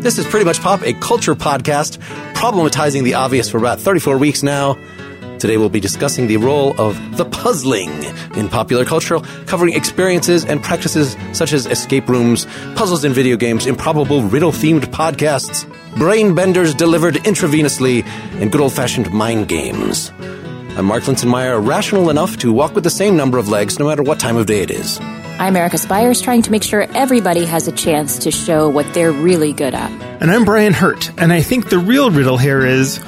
This is Pretty Much Pop, a culture podcast problematizing the obvious for about 34 weeks now. Today we'll be discussing the role of the puzzling in popular culture, covering experiences and practices such as escape rooms, puzzles in video games, improbable riddle themed podcasts, brain benders delivered intravenously, and good old fashioned mind games. I'm Mark Linsenmayer, rational enough to walk with the same number of legs no matter what time of day it is. I'm Erica Spyres, trying to make sure everybody has a chance to show what they're really good at. And I'm Brian Hirt, and I think the real riddle here is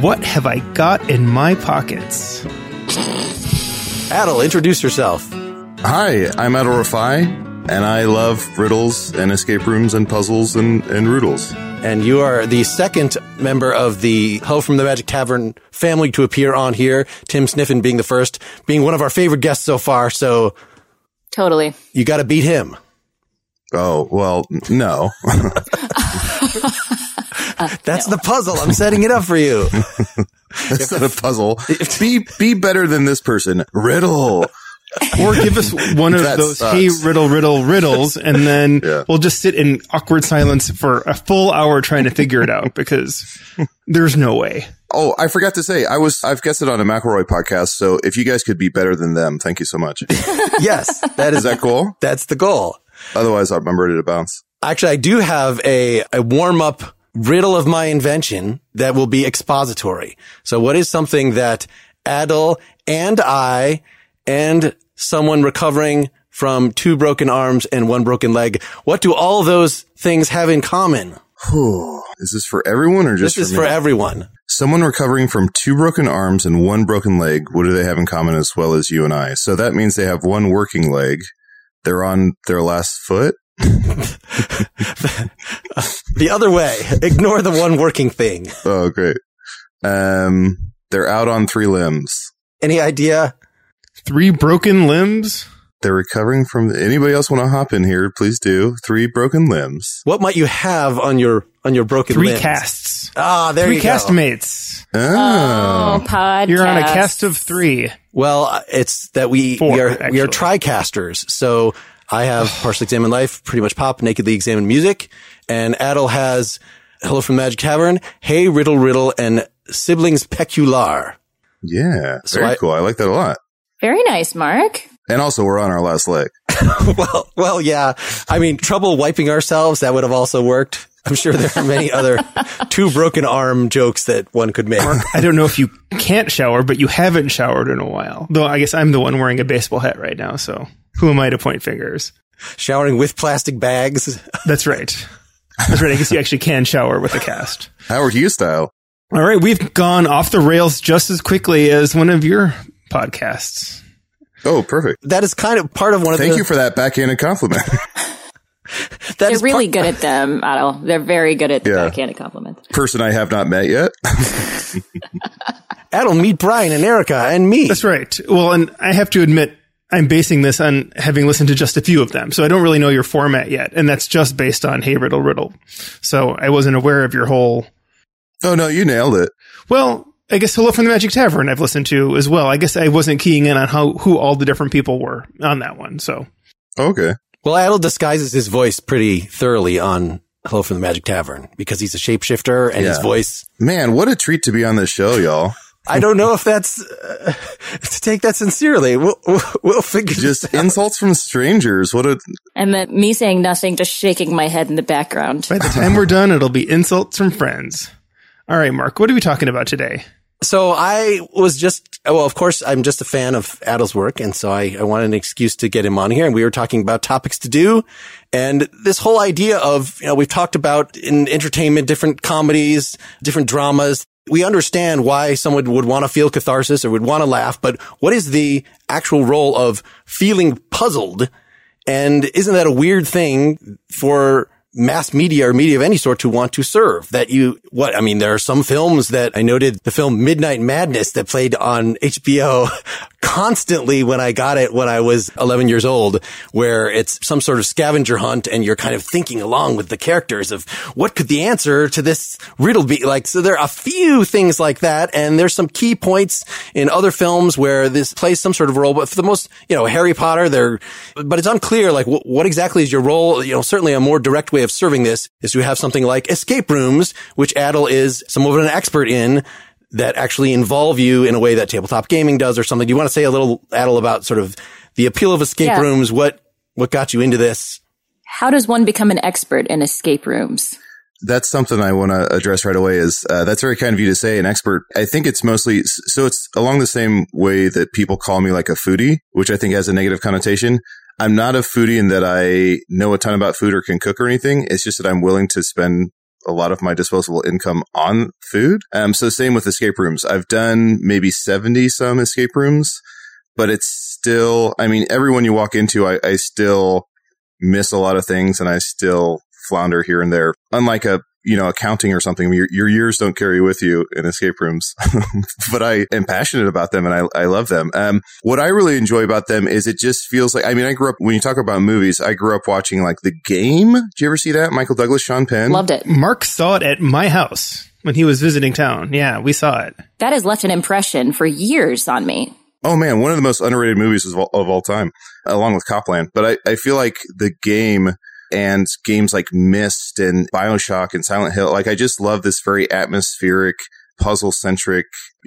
what have I got in my pockets? Adal, introduce yourself. Hi, I'm Adal Rifai, and I love riddles and escape rooms and puzzles and, and roodles. And you are the second member of the Hello from the Magic Tavern family to appear on here. Tim Sniffen being the first, being one of our favorite guests so far. So Totally. you got to beat him. Oh, well, no. That's the puzzle. I'm setting it up for you. It's not a puzzle. Be, be better than this person. Riddle. Or give us one of That those sucks. hey riddle riddle riddles, and then Yeah. we'll just sit in awkward silence for a full hour trying to figure it out because there's no way. Oh, I forgot to say, I was, I've guessed it on a McElroy podcast. So if you guys could be better than them, thank you so much. yes, that Is is that cool? that's the goal. Otherwise, I'm ready to bounce. Actually, I do have a, a warm up riddle of my invention that will be expository. So what is something that Adal and I and someone recovering from two broken arms and one broken leg, what do all those things have in common? Whew. Is this for everyone or just This is for, for everyone. Someone recovering from two broken arms and one broken leg. What do they have in common as well as you and I? So that means they have one working leg. They're on their last foot. The other way. Ignore the one working thing. Oh, great. Um, they're out on three limbs. Any idea? Three broken limbs. They're recovering from. Anybody else want to hop in here? Please do. Three broken limbs. What might you have on your on your broken Three limbs? casts. Ah, there Three you go. castmates. Oh, Oh, podcast. You're on a cast of three. Well, uh, it's that we Four, we are we are actually. tricasters. So I have partially examined life, pretty much pop, nakedly examined music, and Adal has Hello from the Magic Tavern, Hey Riddle Riddle, and Siblings Pecular. yeah. So Very I- cool. I like that a lot. Very nice, Mark. And also, we're on our last leg. well, well, yeah. I mean, trouble wiping ourselves that would have also worked. I'm sure there are many other two broken arm jokes that one could make. I don't know if you can't shower, but you haven't showered in a while. Though I guess I'm the one wearing a baseball hat right now, so who am I to point fingers? Showering with plastic bags. That's right. That's right. I guess you actually can shower with a cast. Howard Hughes style. All right, we've gone off the rails just as quickly as one of your podcasts. Oh, perfect. That is kind of part of one of Thank the. you for that backhanded compliment. that They're is really part- good at them, Otto. They're very good at Yeah. backhanded compliments. Person I have not met yet. Adal, meet Brian and Erica and me. That's right. Well, and I have to admit, I'm basing this on having listened to just a few of them. So I don't really know your format yet. And that's just based on Hey Riddle Riddle. So I wasn't aware of your whole, oh no, you nailed it. well, I guess Hello from the Magic Tavern I've listened to as well. I guess I wasn't keying in on how, who all the different people were on that one. So Okay. Well, Adal disguises his voice pretty thoroughly on Hello from the Magic Tavern because he's a shapeshifter and his voice. Man, what a treat to be on this show, y'all. I don't know if that's uh, to take that sincerely. We'll, we'll, we'll figure Just this out. insults from strangers. What a And then me saying nothing, just shaking my head in the background. by the time we're done, it'll be insults from friends. All right, Mark, what are we talking about today? So I was just, well, of course, I'm just a fan of Adal's work. And so I, I wanted an excuse to get him on here. And we were talking about topics to do. And this whole idea of, you know, we've talked about in entertainment, different comedies, different dramas. We understand why someone would want to feel catharsis or would want to laugh, but what is the actual role of feeling puzzled. And isn't that a weird thing for mass media or media of any sort to want to serve that you, what, I mean, there are some films that I noted the film Midnight Madness that played on HBO constantly when I got it when I was 11 years old, where it's some sort of scavenger hunt and you're kind of thinking along with the characters of what could the answer to this riddle be like. So there are a few things like that. And there's some key points in other films where this plays some sort of role, but for the most, you know, Harry Potter, there, but it's unclear, like what, what exactly is your role? You know, certainly a more direct way of serving this is to have something like escape rooms, which Adal is somewhat of an expert in that actually involve you in a way that tabletop gaming does or something. Do you want to say a little, Adal, about sort of the appeal of escape Yeah. rooms? What, what got you into this? How does one become an expert in escape rooms? that's something I want to address right away is uh, that's very kind of you to say an expert. I think it's mostly so it's along the same way that people call me like a foodie, which I think has a negative connotation. I'm not a foodie in that I know a ton about food or can cook or anything. It's just that I'm willing to spend a lot of my disposable income on food. Um, so same with escape rooms. I've done maybe 70 some escape rooms, but it's still, I mean, everyone you walk into, I, I still miss a lot of things and I still flounder here and there. Unlike a, you know, accounting or something, your, your years don't carry with you in escape rooms, but I am passionate about them and I, I love them. Um, what I really enjoy about them is it just feels like, I mean, I grew up, when you talk about movies, I grew up watching like The Game. Did you ever see that? Michael Douglas, Sean Penn? Loved it. Mark saw it at my house when he was visiting town. Yeah, we saw it. That has left an impression for years on me. Oh man, one of the most underrated movies of all, of all time, along with Cop Land. But I, I feel like the game and games like Myst and Bioshock and Silent Hill, like I just love this very atmospheric, puzzle centric,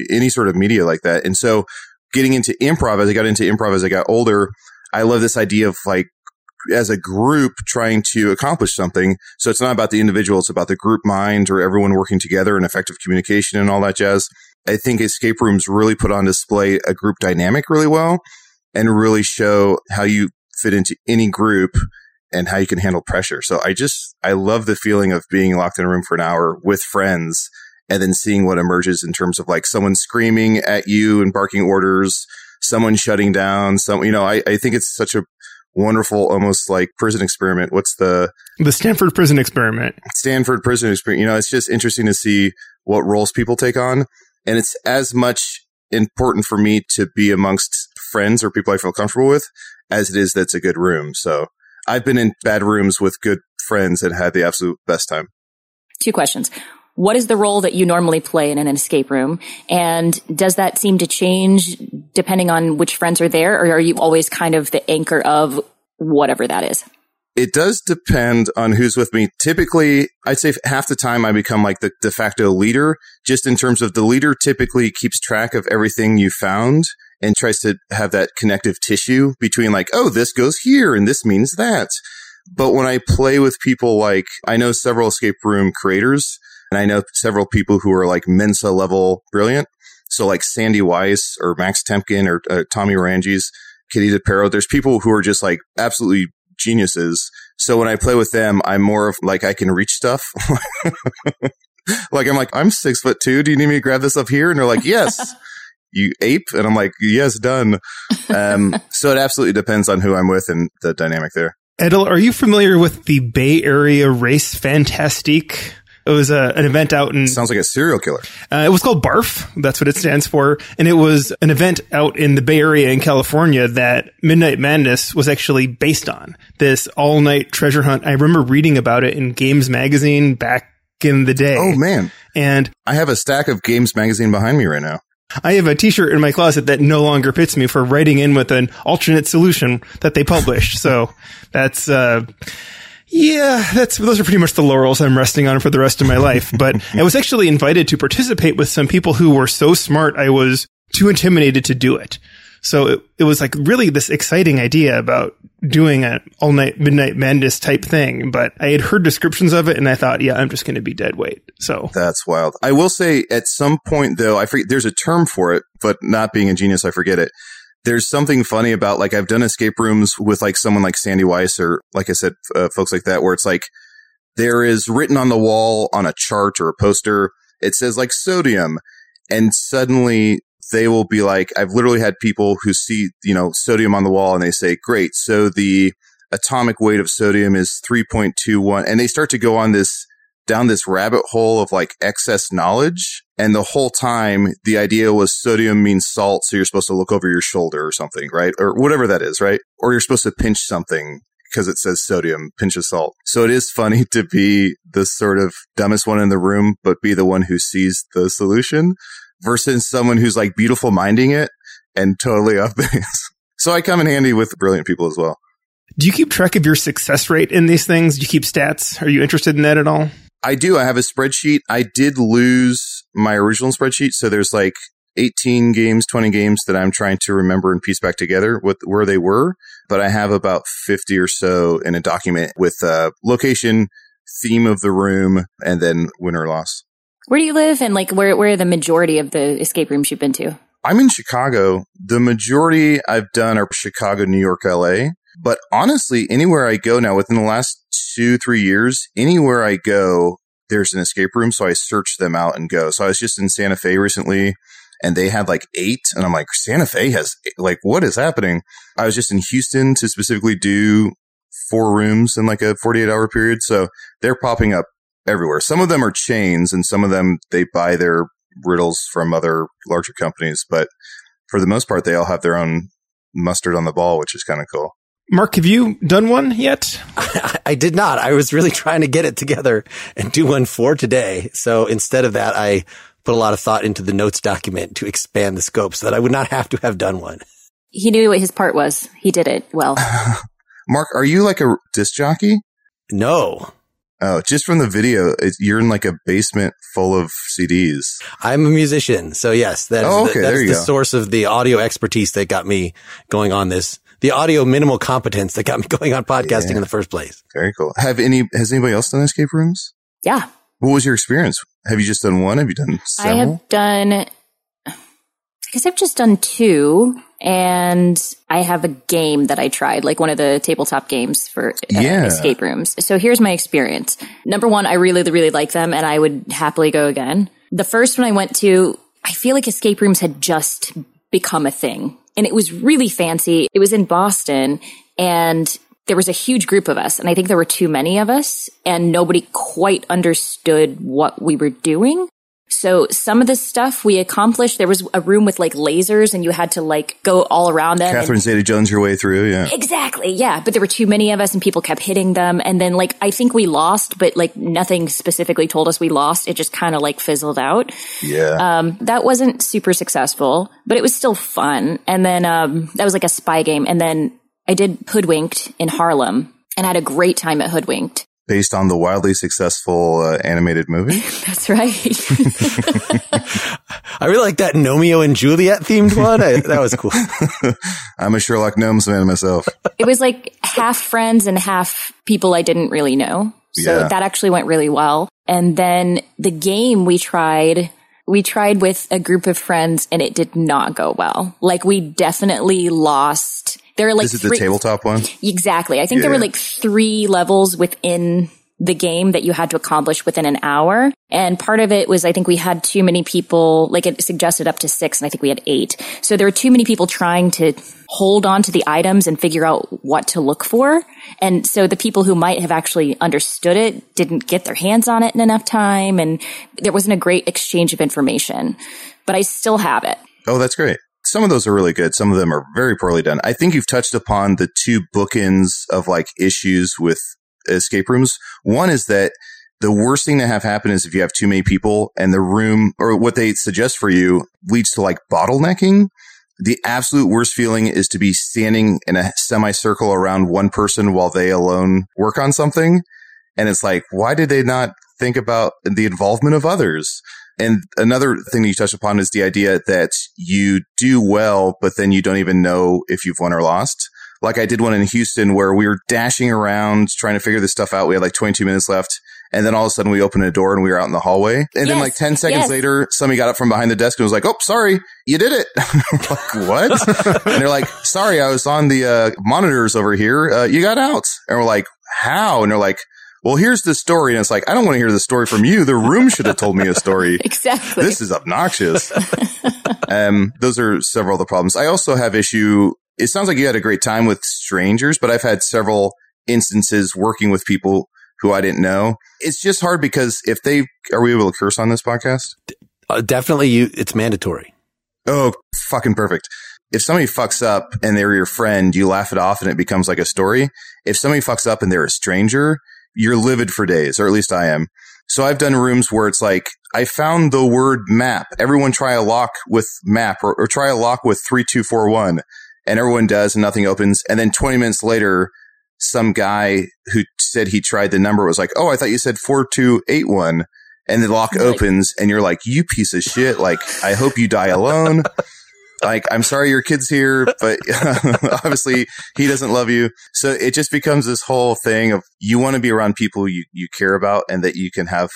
any sort of media like that. And so getting into improv, as I got into improv as I got older, I love this idea of like, as a group trying to accomplish something. So it's not about the individual. It's about the group mind or everyone working together and effective communication and all that jazz. I think escape rooms really put on display a group dynamic really well and really show how you fit into any group and how you can handle pressure. So I just, I love the feeling of being locked in a room for an hour with friends and then seeing what emerges in terms of like someone screaming at you and barking orders, someone shutting down, some, you know, I, I think it's such a wonderful, almost like prison experiment. What's the The Stanford Prison Experiment. Stanford prison experiment. You know, it's just interesting to see what roles people take on. And it's as much important for me to be amongst friends or people I feel comfortable with as it is that's a good room. So I've been in bad rooms with good friends and had the absolute best time. Two questions. What is the role that you normally play in an escape room? And does that seem to change depending on which friends are there? Or are you always kind of the anchor of whatever that is? It does depend on who's with me. Typically, I'd say half the time I become like the de facto leader, just in terms of the leader typically keeps track of everything you found and tries to have that connective tissue between like, oh, this goes here and this means that. But when I play with people like, I know several escape room creators and I know several people who are like Mensa level brilliant. So like Sandy Weiss or Max Temkin or uh, Tommy Ranges, Kitty DePero, there's people who are just like absolutely geniuses. So when I play with them, I'm more of like, I can reach stuff. like I'm like, I'm six foot two. Do you need me to grab this up here? And they're like, yes, you ape. And I'm like, yes, done. Um, so it absolutely depends on who I'm with and the dynamic there. Adal, are you familiar with the Bay Area Race Fantastique? It was a, an event out in Sounds like a serial killer. Uh, it was called BARF. That's what it stands for. And it was an event out in the Bay Area in California that Midnight Madness was actually based on. This all night treasure hunt. I remember reading about it in Games Magazine back in the day. Oh man. And I have a stack of games magazine behind me right now. I have a t-shirt in my closet that no longer fits me for writing in with an alternate solution that they published. so that's, uh, yeah, that's, those are pretty much the laurels I'm resting on for the rest of my life. But I was actually invited to participate with some people who were so smart I was too intimidated to do it. So it, it was like really this exciting idea about doing an all night midnight madness type thing. But I had heard descriptions of it and I thought, yeah, I'm just going to be dead weight. So That's wild. I will say at some point though, I forget, there's a term for it, but not being a genius, I forget it. There's something funny about like I've done escape rooms with like someone like Sandy Weiss or like I said, uh, folks like that, where it's like there is written on the wall on a chart or a poster, it says like sodium and suddenly they will be like, I've literally had people who see, you know, sodium on the wall and they say, great. So the atomic weight of sodium is 3.21. And they start to go on this, down this rabbit hole of like excess knowledge. And the whole time, the idea was sodium means salt. So you're supposed to look over your shoulder or something, right? Or whatever that is, right? Or you're supposed to pinch something because it says sodium, pinch of salt. So it is funny to be the sort of dumbest one in the room, but be the one who sees the solution versus someone who's like beautiful minding it and totally up base. so I come in handy with brilliant people as well. Do you keep track of your success rate in these things? Do you keep stats? Are you interested in that at all? I do. I have a spreadsheet. I did lose my original spreadsheet. So there's like 18 games, 20 games that I'm trying to remember and piece back together with where they were. But I have about 50 or so in a document with a location, theme of the room, and then win or loss. Where do you live and like where, where are the majority of the escape rooms you've been to? I'm in Chicago. The majority I've done are Chicago, New York, LA. But honestly, anywhere I go now within the last two, three years, anywhere I go, there's an escape room. So I search them out and go. So I was just in Santa Fe recently and they had like eight. And I'm like, Santa Fe has like, what is happening? I was just in Houston to specifically do four rooms in like a 48 hour period. So they're popping up everywhere. Some of them are chains and some of them they buy their riddles from other larger companies, but for the most part, they all have their own mustard on the ball, which is kind of cool. Mark, have you done one yet? I, I did not. I was really trying to get it together and do one for today. So instead of that, I put a lot of thought into the notes document to expand the scope so that I would not have to have done one. He knew what his part was. He did it well. Mark, are you like a disc jockey? No. Oh, just from the video, you're in like a basement full of CDs. I'm a musician. So yes, that is oh, okay, the, that's the go. source of the audio expertise that got me going on this, the audio minimal competence that got me going on podcasting Yeah. in the first place. Very cool. Have any, has anybody else done escape rooms? Yeah. What was your experience? Have you just done one? Have you done I have done, I guess I've just done two. And I have a game that I tried, like one of the tabletop games for uh, Yeah. escape rooms. So here's my experience. Number one, I really, really like them and I would happily go again. The first one I went to, I feel like escape rooms had just become a thing and it was really fancy. It was in Boston and there was a huge group of us and I think there were too many of us and nobody quite understood what we were doing. So some of the stuff we accomplished, there was a room with like lasers and you had to like go all around them. Catherine Zeta Jones your way through. Yeah. Exactly. Yeah. But there were too many of us and people kept hitting them. And then like, I think we lost, but like nothing specifically told us we lost. It just kind of like fizzled out. Yeah. Um, that wasn't super successful, but it was still fun. And then, um, that was like a spy game. And then I did Hoodwinked in Harlem and I had a great time at Hoodwinked. Based on the wildly successful uh, animated movie. That's right. I really like that Gnomeo and Juliet themed one. I, that was cool. I'm a Sherlock Gnomes fan myself. it was like half friends and half people I didn't really know. So Yeah. that actually went really well. And then the game we tried, we tried with a group of friends and it did not go well. Like we definitely lost. There are like this is the tabletop one. Exactly. I think there were like three levels within the game that you had to accomplish within an hour. And part of it was I think we had too many people, like it suggested up to six, and I think we had eight. So there were too many people trying to hold on to the items and figure out what to look for. And so the people who might have actually understood it didn't get their hands on it in enough time. And there wasn't a great exchange of information, but I still have it. Oh, that's great. Some of those are really good. Some of them are very poorly done. I think you've touched upon the two bookends of like issues with escape rooms. One is that the worst thing to have happen is if you have too many people and the room or what they suggest for you leads to like bottlenecking. The absolute worst feeling is to be standing in a semicircle around one person while they alone work on something. And it's like, why did they not think about the involvement of others? And another thing that you touched upon is the idea that you do well, but then you don't even know if you've won or lost. Like I did one in Houston where we were dashing around trying to figure this stuff out. We had like 22 minutes left. And then all of a sudden we opened a door and we were out in the hallway. And then like 10 seconds yes. later, somebody got up from behind the desk and was like, Oh, sorry, you did it. Like, what? and they're like, sorry, I was on the uh, monitors over here. Uh, you got out. And we're like, how? And they're like, well, here's the story. And it's like, I don't want to hear the story from you. The room should have told me a story. exactly. This is obnoxious. um, those are several of the problems. I also have issue. It sounds like you had a great time with strangers, but I've had several instances working with people who I didn't know. It's just hard because if they, are we able to curse on this podcast? Uh, definitely you, it's mandatory. Oh, fucking perfect. If somebody fucks up and they're your friend, you laugh it off and it becomes like a story. If somebody fucks up and they're a stranger, you're livid for days, or at least I am. So I've done rooms where it's like, I found the word map. Everyone try a lock with map or, or try a lock with 3241 and everyone does and nothing opens. And then 20 minutes later, some guy who said he tried the number was like, Oh, I thought you said 4281 and the lock opens and you're like, you piece of shit. Like, I hope you die alone. like, I'm sorry your kid's here, but obviously he doesn't love you. So it just becomes this whole thing of you want to be around people you, you care about and that you can have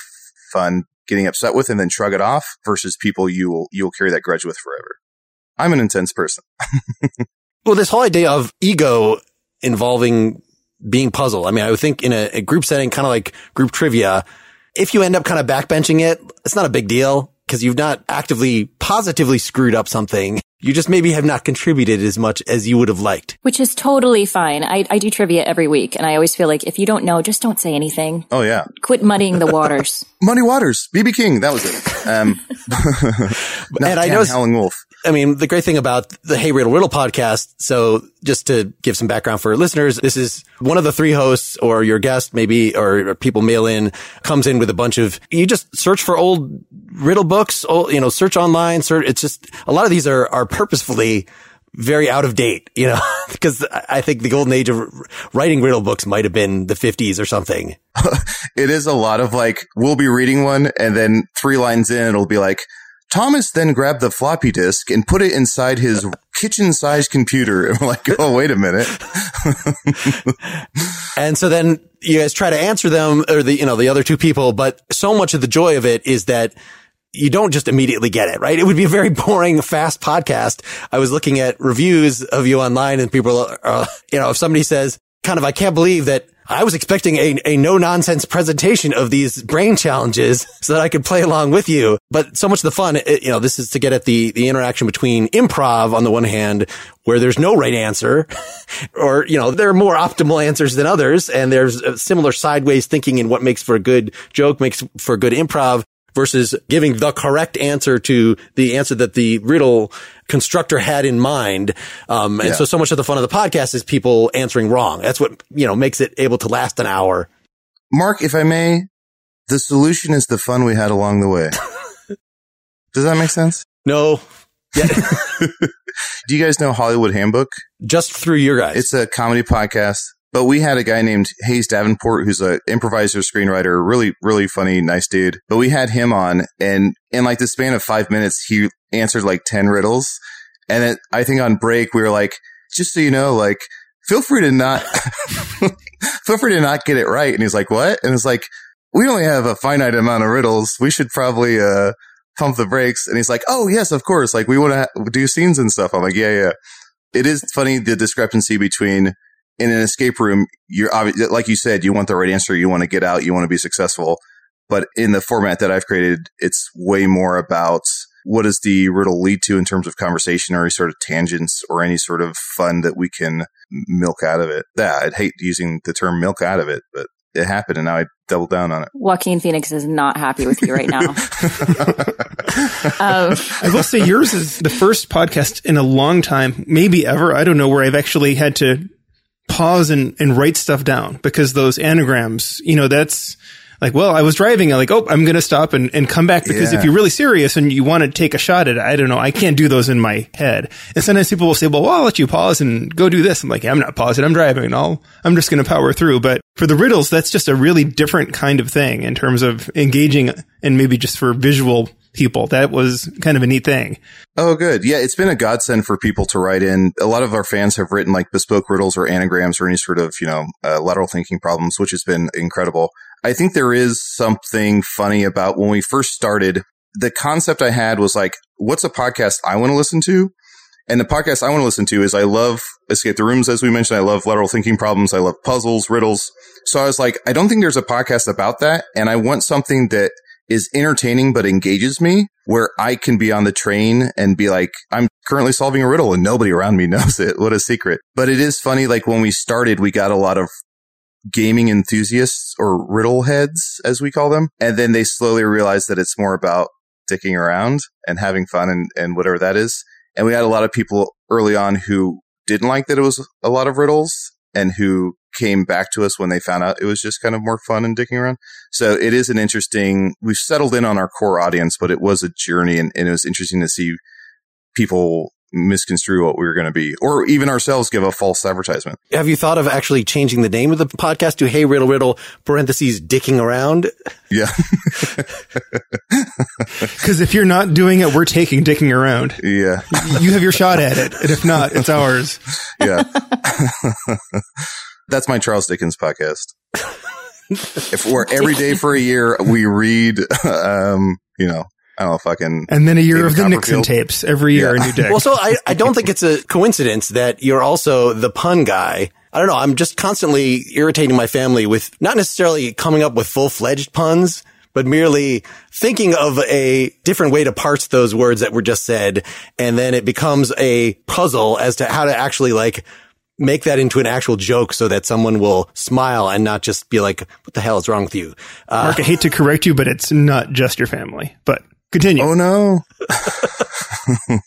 fun getting upset with and then shrug it off versus people you will, you'll carry that grudge with forever. I'm an intense person. well, this whole idea of ego involving being puzzled. I mean, I would think in a, a group setting, kind of like group trivia, if you end up kind of backbenching it, it's not a big deal because you've not actively positively screwed up something. You just maybe have not contributed as much as you would have liked. Which is totally fine. I, I do trivia every week and I always feel like if you don't know, just don't say anything. Oh yeah. Quit muddying the waters. Muddy Waters, BB King, that was it. Um, and I know Howlin' Wolf. I mean, the great thing about the Hey Riddle Riddle podcast. So just to give some background for listeners, this is one of the three hosts or your guest maybe, or, people mail in, comes in with a bunch of, you just search for old riddle books, old, you know, search online, search. It's just a lot of these are, are purposefully very out of date, you know, because I think the golden age of writing riddle books might have been the 50s or something. it is a lot of like, we'll be reading one and then three lines in, it'll be like, Thomas then grabbed the floppy disk and put it inside his kitchen sized computer. And we're like, oh, wait a minute. and so then you guys try to answer them or the, you know, the other two people, but so much of the joy of it is that you don't just immediately get it, right? It would be a very boring, fast podcast. I was looking at reviews of you online and people are, uh, you know, if somebody says kind of, I can't believe that I was expecting a, a no nonsense presentation of these brain challenges so that I could play along with you. But so much of the fun, it, you know, this is to get at the, the interaction between improv on the one hand, where there's no right answer or, you know, there are more optimal answers than others. And there's uh, similar sideways thinking in what makes for a good joke, makes for good improv versus giving the correct answer to the answer that the riddle constructor had in mind. Um, and yeah. so, so much of the fun of the podcast is people answering wrong. That's what, you know, makes it able to last an hour. Mark, if I may, the solution is the fun we had along the way. Does that make sense? No. Yeah. Do you guys know Hollywood Handbook? Just through your guys. It's a comedy podcast. But we had a guy named Hayes Davenport, who's an improviser, screenwriter, really, really funny, nice dude. But we had him on and in like the span of five minutes, he answered like 10 riddles. And it, I think on break, we were like, just so you know, like, feel free to not, feel free to not get it right. And he's like, what? And it's like, we only have a finite amount of riddles. We should probably, uh, pump the brakes. And he's like, oh, yes, of course. Like, we want to ha- do scenes and stuff. I'm like, yeah, yeah. It is funny the discrepancy between in an escape room, you're like you said, you want the right answer. You want to get out. You want to be successful. But in the format that I've created, it's way more about what does the riddle lead to in terms of conversation or any sort of tangents or any sort of fun that we can milk out of it. Yeah, I'd hate using the term milk out of it, but it happened and now I double down on it. Joaquin Phoenix is not happy with you right now. um, I will say yours is the first podcast in a long time, maybe ever. I don't know where I've actually had to pause and, and write stuff down because those anagrams, you know, that's like, well, I was driving. I'm like, oh, I'm going to stop and, and come back because yeah. if you're really serious and you want to take a shot at it, I don't know. I can't do those in my head. And sometimes people will say, well, well I'll let you pause and go do this. I'm like, yeah, I'm not pausing. I'm driving. And I'll, I'm just going to power through. But for the riddles, that's just a really different kind of thing in terms of engaging and maybe just for visual people. That was kind of a neat thing. Oh, good. Yeah, it's been a godsend for people to write in. A lot of our fans have written like bespoke riddles or anagrams or any sort of, you know, uh, lateral thinking problems, which has been incredible. I think there is something funny about when we first started. The concept I had was like, what's a podcast I want to listen to? And the podcast I want to listen to is I love Escape the Rooms, as we mentioned. I love lateral thinking problems. I love puzzles, riddles. So I was like, I don't think there's a podcast about that. And I want something that is entertaining but engages me where I can be on the train and be like, I'm currently solving a riddle and nobody around me knows it. What a secret. But it is funny. Like when we started, we got a lot of gaming enthusiasts or riddle heads, as we call them. And then they slowly realized that it's more about dicking around and having fun and, and whatever that is. And we had a lot of people early on who didn't like that it was a lot of riddles and who came back to us when they found out it was just kind of more fun and dicking around. So it is an interesting, we've settled in on our core audience, but it was a journey and, and it was interesting to see people misconstrue what we were going to be, or even ourselves give a false advertisement. Have you thought of actually changing the name of the podcast to Hey Riddle Riddle parentheses dicking around? Yeah. Because if you're not doing it, we're taking dicking around. Yeah. You have your shot at it. And if not, it's ours. Yeah. That's my Charles Dickens podcast. if we're every day for a year, we read, um, you know, I don't know, fucking. And then a year of the Nixon tapes every year, Yeah. a new deck. Well, so I, I don't think it's a coincidence that you're also the pun guy. I don't know. I'm just constantly irritating my family with not necessarily coming up with full fledged puns, but merely thinking of a different way to parse those words that were just said. And then it becomes a puzzle as to how to actually like make that into an actual joke so that someone will smile and not just be like, what the hell is wrong with you? Uh, Mark, I hate to correct you, but it's not just your family. But continue. Oh no.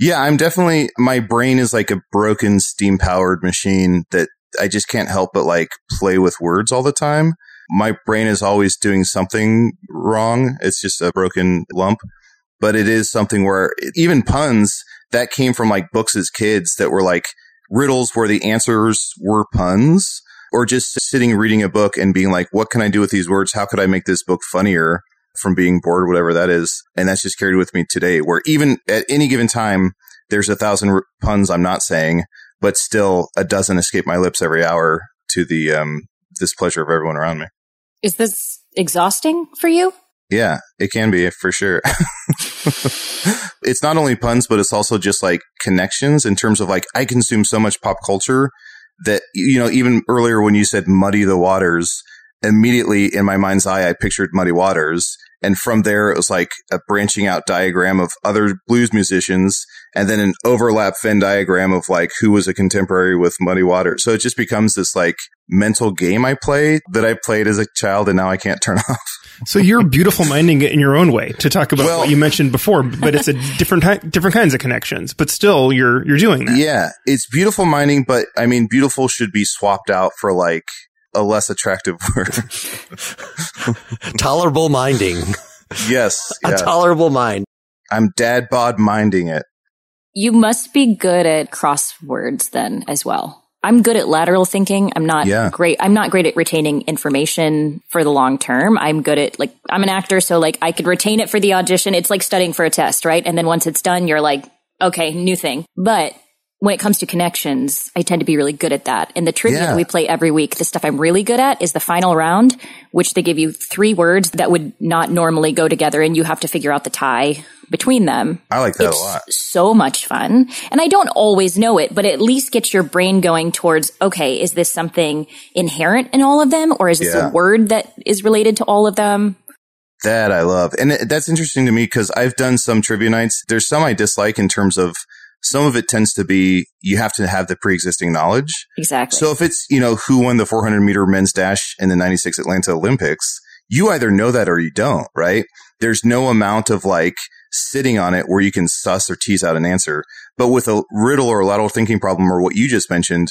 yeah, I'm definitely, my brain is like a broken steam powered machine that I just can't help but like play with words all the time. My brain is always doing something wrong. It's just a broken lump, but it is something where even puns that came from like books as kids that were like riddles where the answers were puns or just sitting reading a book and being like, what can I do with these words? How could I make this book funnier? from being bored, whatever that is. And that's just carried with me today, where even at any given time, there's a thousand r- puns I'm not saying, but still a dozen escape my lips every hour to the um, displeasure of everyone around me. Is this exhausting for you? Yeah, it can be for sure. it's not only puns, but it's also just like connections in terms of like I consume so much pop culture that, you know, even earlier when you said muddy the waters, immediately in my mind's eye, I pictured muddy waters. And from there, it was like a branching out diagram of other blues musicians and then an overlap Venn diagram of like who was a contemporary with Muddy Waters. So it just becomes this like mental game I play that I played as a child and now I can't turn off. So you're beautiful minding it in your own way to talk about Well- what you mentioned before, but it's a different ty- different kinds of connections. But still, you're you're doing that. Yeah, it's beautiful minding, but I mean, beautiful should be swapped out for like a less attractive word. tolerable minding, yes, a yeah. tolerable mind. I'm dad bod minding it. You must be good at crosswords then as well. I'm good at lateral thinking. I'm not Yeah. great. I'm not great at retaining information for the long term. I'm good at like, I'm an actor. So like I could retain it for the audition. It's like studying for a test, right? And then once it's done, you're like, okay, new thing. But when it comes to connections, I tend to be really good at that. And the trivia Yeah. that we play every week, the stuff I'm really good at is the final round, which they give you three words that would not normally go together and you have to figure out the tie between them I like that it's a lot. so much fun. And I don't always know it, but at least gets your brain going towards, okay, is this something inherent in all of them? Or is this Yeah. a word that is related to all of them? That I love. And that's interesting to me because I've done some trivia nights. There's some I dislike in terms of some of it tends to be you have to have the pre-existing knowledge. Exactly. So if it's, you know, who won the 400 meter men's dash in the 96 Atlanta Olympics, you either know that or you don't, right? There's no amount of like sitting on it where you can suss or tease out an answer. But with a riddle or a lateral thinking problem or what you just mentioned,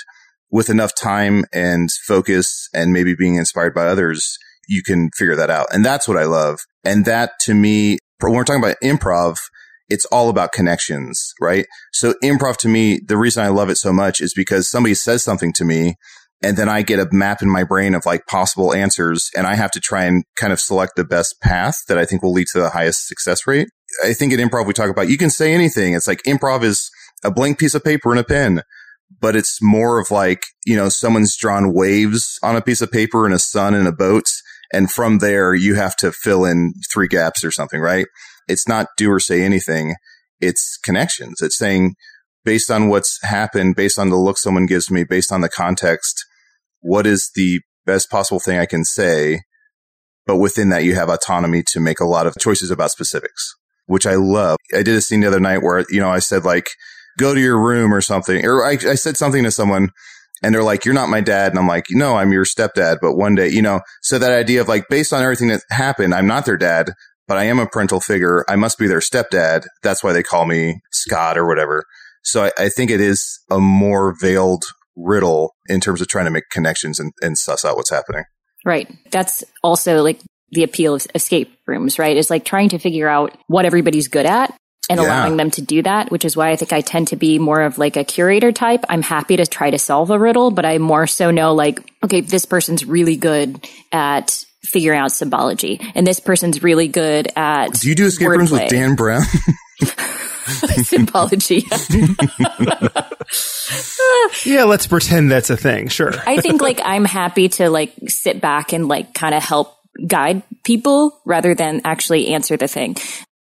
with enough time and focus and maybe being inspired by others, you can figure that out. And that's what I love. And that to me, when we're talking about improv, it's all about connections, right? So improv to me, the reason I love it so much is because somebody says something to me and then I get a map in my brain of like possible answers and I have to try and kind of select the best path that I think will lead to the highest success rate. I think in improv, we talk about you can say anything. It's like improv is a blank piece of paper and a pen, but it's more of like, you know, someone's drawn waves on a piece of paper and a sun and a boat. And from there, you have to fill in three gaps or something, right? It's not do or say anything. it's connections. It's saying based on what's happened, based on the look someone gives me, based on the context, what is the best possible thing I can say? But within that, you have autonomy to make a lot of choices about specifics, which I love. I did a scene the other night where, you know, I said like, go to your room or something, or I, I said something to someone and they're like, you're not my dad. And I'm like, no, I'm your stepdad. But one day, you know, so that idea of like, based on everything that happened, I'm not their dad, but I am a parental figure. I must be their stepdad. That's why they call me Scott or whatever. So I, I think it is a more veiled riddle in terms of trying to make connections and, and suss out what's happening. Right. That's also like the appeal of escape rooms, right? Is like trying to figure out what everybody's good at and yeah. allowing them to do that, which is why I think I tend to be more of like a curator type. I'm happy to try to solve a riddle, but I more so know like, okay, this person's really good at figuring out symbology and this person's really good at Do you do escape rooms with Dan Brown? symbology. yeah, let's pretend that's a thing. Sure. I think like I'm happy to like sit back and like kind of help guide people rather than actually answer the thing.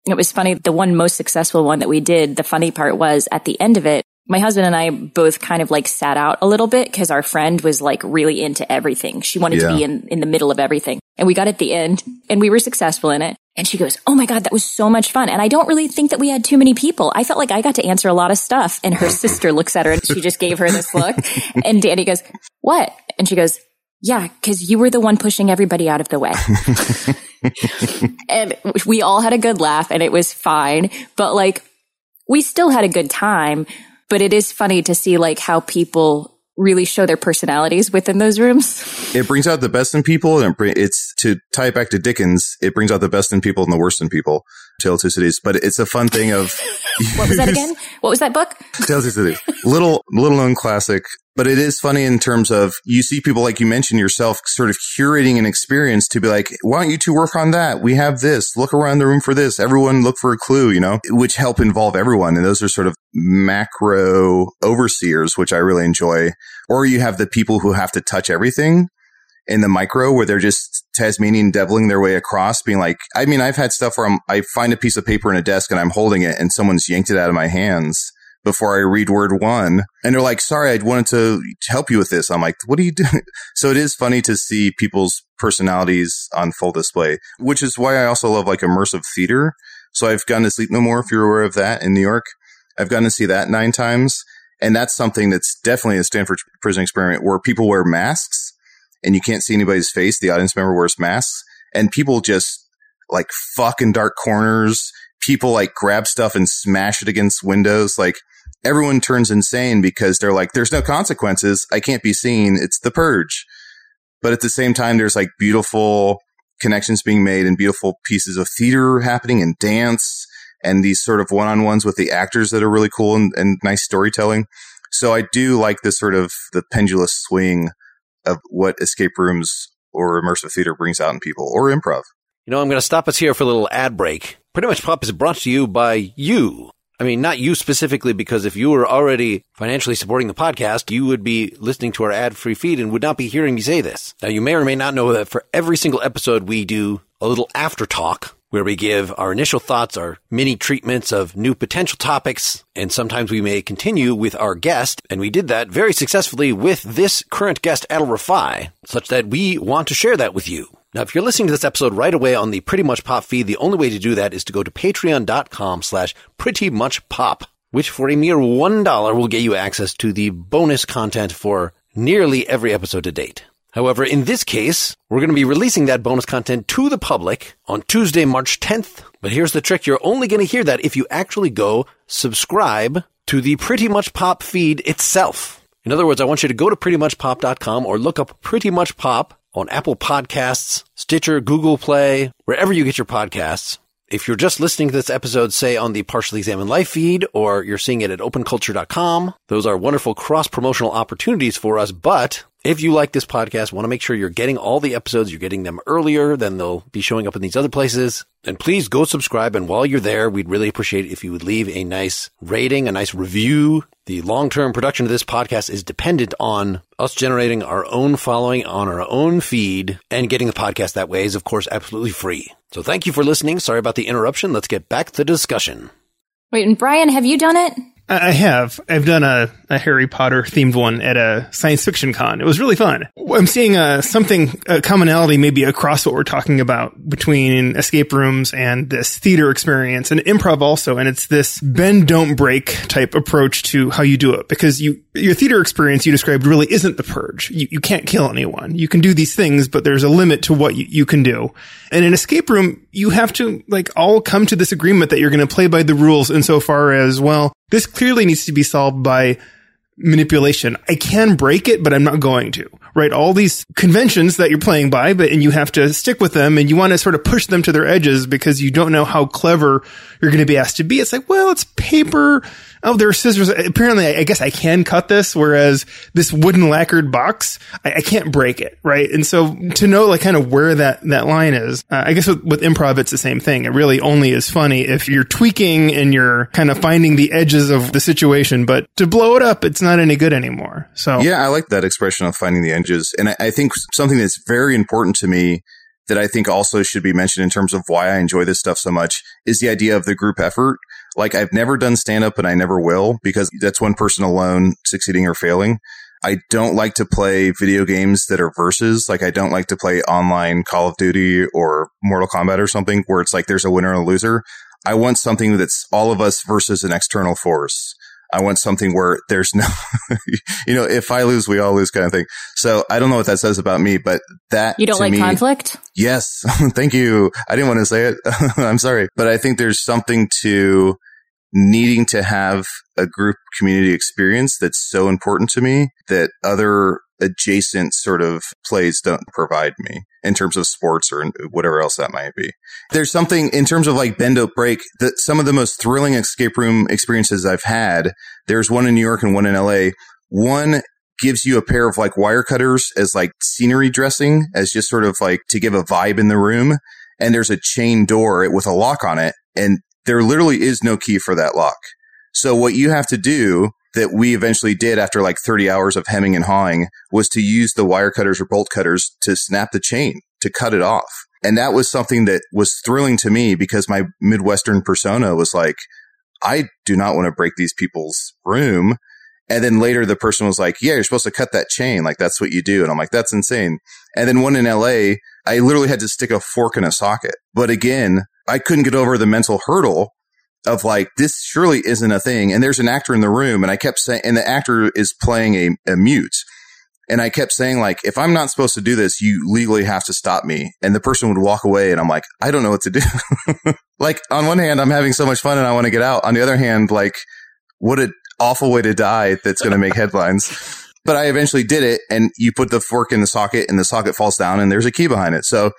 It was funny. The one most successful one that we did, the funny part was at the end of it, my husband and I both kind of like sat out a little bit because our friend was like really into everything. She wanted yeah. to be in, in the middle of everything. And we got at the end and we were successful in it. And she goes, Oh my God, that was so much fun. And I don't really think that we had too many people. I felt like I got to answer a lot of stuff. And her sister looks at her and she just gave her this look. And Danny goes, What? And she goes, Yeah, because you were the one pushing everybody out of the way. and we all had a good laugh and it was fine. But like, we still had a good time. But it is funny to see like how people really show their personalities within those rooms. It brings out the best in people, and it's to tie it back to Dickens. It brings out the best in people and the worst in people. Tale of Two Cities, but it's a fun thing of. what was that again? What was that book? Tale of Two Cities. Little, little known classic. But it is funny in terms of you see people like you mentioned yourself sort of curating an experience to be like, why don't you two work on that? We have this. Look around the room for this. Everyone look for a clue, you know, which help involve everyone. And those are sort of macro overseers, which I really enjoy. Or you have the people who have to touch everything in the micro where they're just Tasmanian deviling their way across, being like, I mean, I've had stuff where I'm, I find a piece of paper in a desk and I'm holding it and someone's yanked it out of my hands before I read word one. And they're like, sorry, I wanted to help you with this. I'm like, what are you doing? So it is funny to see people's personalities on full display, which is why I also love like immersive theater. So I've gone to Sleep No More, if you're aware of that in New York. I've gone to see that nine times. And that's something that's definitely a Stanford prison experiment where people wear masks and you can't see anybody's face. The audience member wears masks and people just like fuck in dark corners. People like grab stuff and smash it against windows. Like everyone turns insane because they're like, there's no consequences. I can't be seen. It's the purge. But at the same time, there's like beautiful connections being made and beautiful pieces of theater happening and dance and these sort of one-on-ones with the actors that are really cool and, and nice storytelling. So I do like this sort of the pendulous swing of what escape rooms or immersive theater brings out in people or improv. You know, I'm going to stop us here for a little ad break. Pretty much pop is brought to you by you. I mean, not you specifically, because if you were already financially supporting the podcast, you would be listening to our ad free feed and would not be hearing me say this. Now, you may or may not know that for every single episode, we do a little after talk where we give our initial thoughts, our mini treatments of new potential topics, and sometimes we may continue with our guest. And we did that very successfully with this current guest, Adal Rifai, such that we want to share that with you. Now, if you're listening to this episode right away on the Pretty Much Pop feed, the only way to do that is to go to patreon.com slash pretty much pop, which for a mere $1 will get you access to the bonus content for nearly every episode to date. However, in this case, we're going to be releasing that bonus content to the public on Tuesday, March 10th. But here's the trick. You're only going to hear that if you actually go subscribe to the Pretty Much Pop feed itself. In other words, I want you to go to prettymuchpop.com or look up Pretty Much Pop on Apple Podcasts, Stitcher, Google Play, wherever you get your podcasts. If you're just listening to this episode, say on the Partially Examined Life feed, or you're seeing it at openculture.com, those are wonderful cross promotional opportunities for us. But if you like this podcast, want to make sure you're getting all the episodes, you're getting them earlier than they'll be showing up in these other places, then please go subscribe. And while you're there, we'd really appreciate if you would leave a nice rating, a nice review. The long-term production of this podcast is dependent on us generating our own following on our own feed and getting the podcast that way is, of course, absolutely free. So thank you for listening. Sorry about the interruption. Let's get back to the discussion. Wait, and Brian, have you done it? I have. I've done a, a Harry Potter themed one at a science fiction con. It was really fun. I'm seeing uh, something, a commonality maybe across what we're talking about between escape rooms and this theater experience and improv also. And it's this bend, don't break type approach to how you do it because you, your theater experience you described really isn't the purge. You, you can't kill anyone. You can do these things, but there's a limit to what you, you can do. And in escape room, you have to like all come to this agreement that you're going to play by the rules insofar as, well, this clearly needs to be solved by manipulation. I can break it, but I'm not going to, right? All these conventions that you're playing by, but, and you have to stick with them and you want to sort of push them to their edges because you don't know how clever you're going to be asked to be. It's like, well, it's paper oh, there are scissors. Apparently, I guess I can cut this, whereas this wooden lacquered box, I, I can't break it, right? And so to know like kind of where that, that line is, uh, I guess with, with improv, it's the same thing. It really only is funny if you're tweaking and you're kind of finding the edges of the situation, but to blow it up, it's not any good anymore. So yeah, I like that expression of finding the edges. And I, I think something that's very important to me that I think also should be mentioned in terms of why I enjoy this stuff so much is the idea of the group effort. Like I've never done stand up and I never will because that's one person alone succeeding or failing. I don't like to play video games that are versus. Like I don't like to play online Call of Duty or Mortal Kombat or something where it's like there's a winner and a loser. I want something that's all of us versus an external force. I want something where there's no, you know, if I lose, we all lose kind of thing. So I don't know what that says about me, but that you don't like me, conflict. Yes. Thank you. I didn't want to say it. I'm sorry, but I think there's something to needing to have a group community experience that's so important to me that other adjacent sort of plays don't provide me in terms of sports or whatever else that might be. There's something in terms of like bend don't break that some of the most thrilling escape room experiences I've had. There's one in New York and one in LA. One gives you a pair of like wire cutters as like scenery dressing as just sort of like to give a vibe in the room. And there's a chain door with a lock on it. And there literally is no key for that lock. So what you have to do that we eventually did after like 30 hours of hemming and hawing was to use the wire cutters or bolt cutters to snap the chain, to cut it off. And that was something that was thrilling to me because my Midwestern persona was like, I do not want to break these people's room. And then later the person was like, yeah, you're supposed to cut that chain. Like that's what you do. And I'm like, that's insane. And then one in LA, I literally had to stick a fork in a socket. But again, I couldn't get over the mental hurdle of like, this surely isn't a thing. And there's an actor in the room and I kept saying, and the actor is playing a, a mute. And I kept saying like, if I'm not supposed to do this, you legally have to stop me. And the person would walk away and I'm like, I don't know what to do. like on one hand, I'm having so much fun and I want to get out. On the other hand, like what an awful way to die that's going to make headlines. But I eventually did it and you put the fork in the socket and the socket falls down and there's a key behind it. So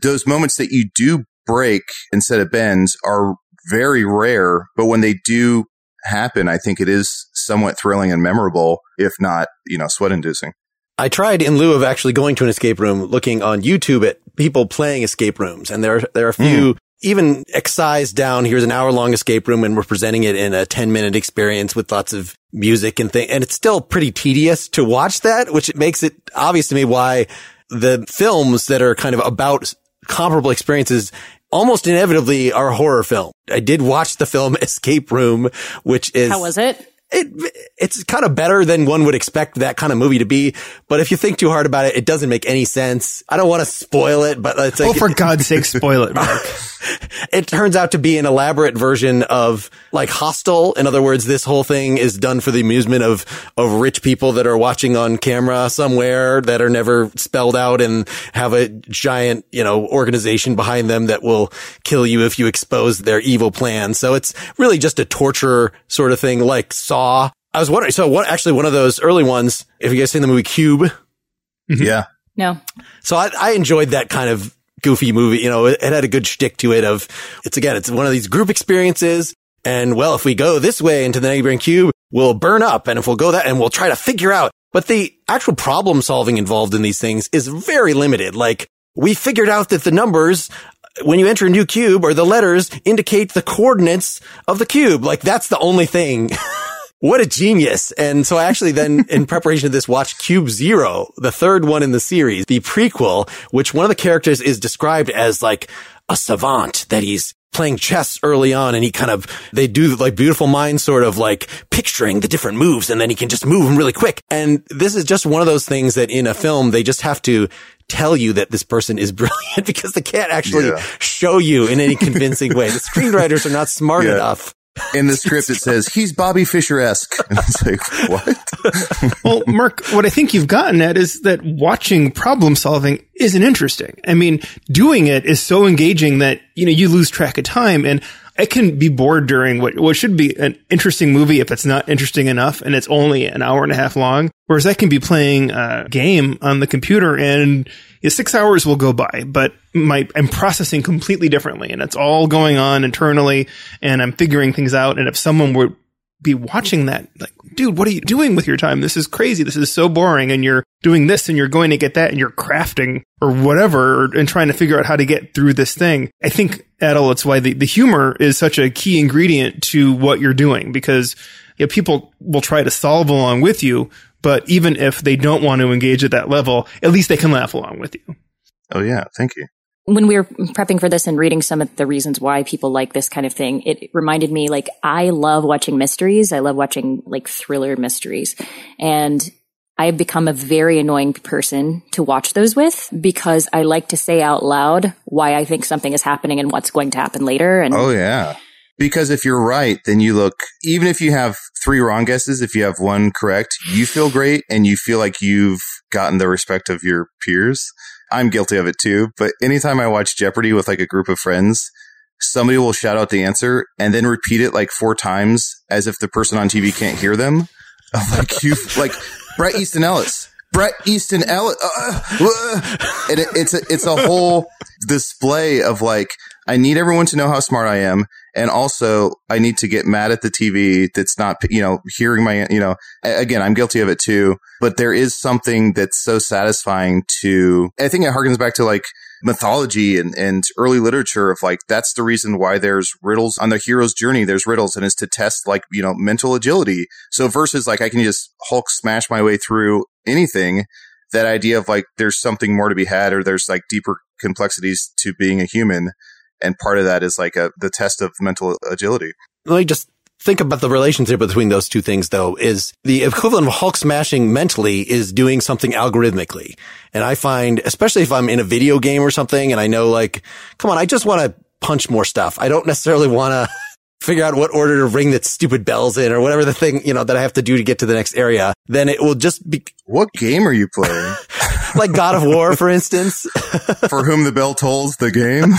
those moments that you do break instead of bends are very rare, but when they do happen, I think it is somewhat thrilling and memorable, if not, you know, sweat inducing. I tried in lieu of actually going to an escape room, looking on YouTube at people playing escape rooms. And there, there are a few mm. even excised down. Here's an hour long escape room and we're presenting it in a 10 minute experience with lots of music and things. And it's still pretty tedious to watch that, which it makes it obvious to me why the films that are kind of about comparable experiences almost inevitably are horror film. I did watch the film Escape Room, which is how was it? It, it's kind of better than one would expect that kind of movie to be. But if you think too hard about it, it doesn't make any sense. I don't want to spoil it, but it's oh, like, oh, for God's sake, spoil it, Mark. it turns out to be an elaborate version of like Hostel. In other words, this whole thing is done for the amusement of, of rich people that are watching on camera somewhere that are never spelled out and have a giant, you know, organization behind them that will kill you if you expose their evil plan. So it's really just a torture sort of thing like Saw. I was wondering, so what actually one of those early ones, if you guys seen the movie Cube? Mm-hmm. Yeah. No. So I, I enjoyed that kind of goofy movie. You know, it, it had a good shtick to it of it's again, it's one of these group experiences. And well, if we go this way into the neighboring cube, we'll burn up. And if we'll go that and we'll try to figure out, but the actual problem solving involved in these things is very limited. Like we figured out that the numbers when you enter a new cube or the letters indicate the coordinates of the cube. Like that's the only thing. what a genius. And so I actually then in preparation of this watched Cube Zero, the third one in the series, the prequel, which one of the characters is described as like a savant that he's playing chess early on and he kind of, they do like beautiful mind sort of like picturing the different moves and then he can just move them really quick. And this is just one of those things that in a film, they just have to tell you that this person is brilliant because they can't actually Yeah. show you in any convincing way. The screenwriters are not smart Yeah. enough. In the script, it says he's Bobby Fischer esque. And it's like, what? well, Mark, what I think you've gotten at is that watching problem solving isn't interesting. I mean, doing it is so engaging that, you know, you lose track of time and I can be bored during what, what should be an interesting movie if it's not interesting enough and it's only an hour and a half long. Whereas I can be playing a game on the computer and yeah, six hours will go by, but my, I'm processing completely differently and it's all going on internally and I'm figuring things out. And if someone would be watching that, like, dude, what are you doing with your time? This is crazy. This is so boring. And you're doing this and you're going to get that and you're crafting or whatever and trying to figure out how to get through this thing. I think, Adal, it's why the, the humor is such a key ingredient to what you're doing because you know, people will try to solve along with you. But even if they don't want to engage at that level, at least they can laugh along with you. Oh yeah, thank you. when we were prepping for this and reading some of the reasons why people like this kind of thing, it reminded me like I love watching mysteries. I love watching like thriller mysteries. And I've become a very annoying person to watch those with because I like to say out loud why I think something is happening and what's going to happen later. And Oh yeah. Because if you're right, then you look, even if you have three wrong guesses, if you have one correct, you feel great and you feel like you've gotten the respect of your peers. I'm guilty of it too. But anytime I watch Jeopardy with like a group of friends, somebody will shout out the answer and then repeat it like four times as if the person on TV can't hear them. Like you, like Bret Easton Ellis. Bret Easton Ellis. Uh, uh, and it, it's a, it's a whole display of like, I need everyone to know how smart I am. And also I need to get mad at the TV that's not, you know, hearing my, you know, again, I'm guilty of it too, but there is something that's so satisfying to, I think it harkens back to like mythology and, and early literature of like, that's the reason why there's riddles on the hero's journey. There's riddles and it's to test like, you know, mental agility. So versus like, I can just Hulk smash my way through anything that idea of like there's something more to be had or there's like deeper complexities to being a human and part of that is like a the test of mental agility let me just think about the relationship between those two things though is the equivalent of Hulk smashing mentally is doing something algorithmically. And I find, especially if I'm in a video game or something and I know like, come on, I just want to punch more stuff. I don't necessarily want to figure out what order to ring that stupid bells in or whatever the thing, you know, that I have to do to get to the next area. Then it will just be what game are you playing like God of War, for instance. for whom the bell tolls the game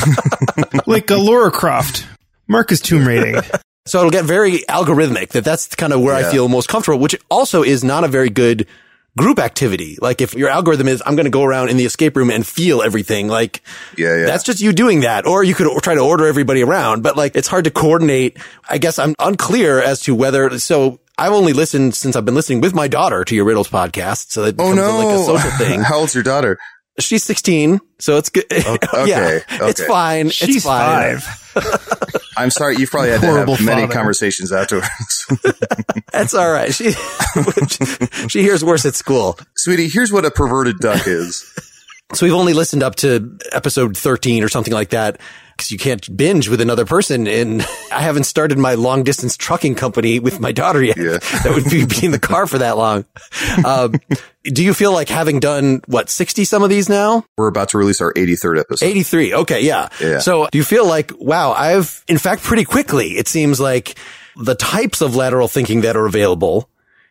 like a Laura Croft. Mark is tomb raiding. So it'll get very algorithmic that that's kind of where I feel most comfortable, which also is not a very good group activity. Like if your algorithm is, I'm going to go around in the escape room and feel everything, like yeah yeah that's just you doing that. Or you could try to order everybody around, but like it's hard to coordinate. I guess I'm unclear as to whether, so I've only listened since I've been listening with my daughter to your riddles podcast. So it oh becomes no like a social thing. how old's your daughter She's 16. So it's good. okay, yeah, it's fine. She's it's fine. five. i'm sorry you've probably had to Horrible have many father. conversations afterwards That's all right. She, she hears worse at school. sweetie here's what a perverted duck is So we've only listened up to episode 13 or something like that because you can't binge with another person. And I haven't started my long distance trucking company with my daughter yet. Yeah. that would be, be in the car for that long. Um, do you feel like having done what, 60 some of these now? we're about to release our 83rd episode 83. Okay. Yeah. Yeah. So do you feel like, wow, I've, in fact, pretty quickly, it seems like the types of lateral thinking that are available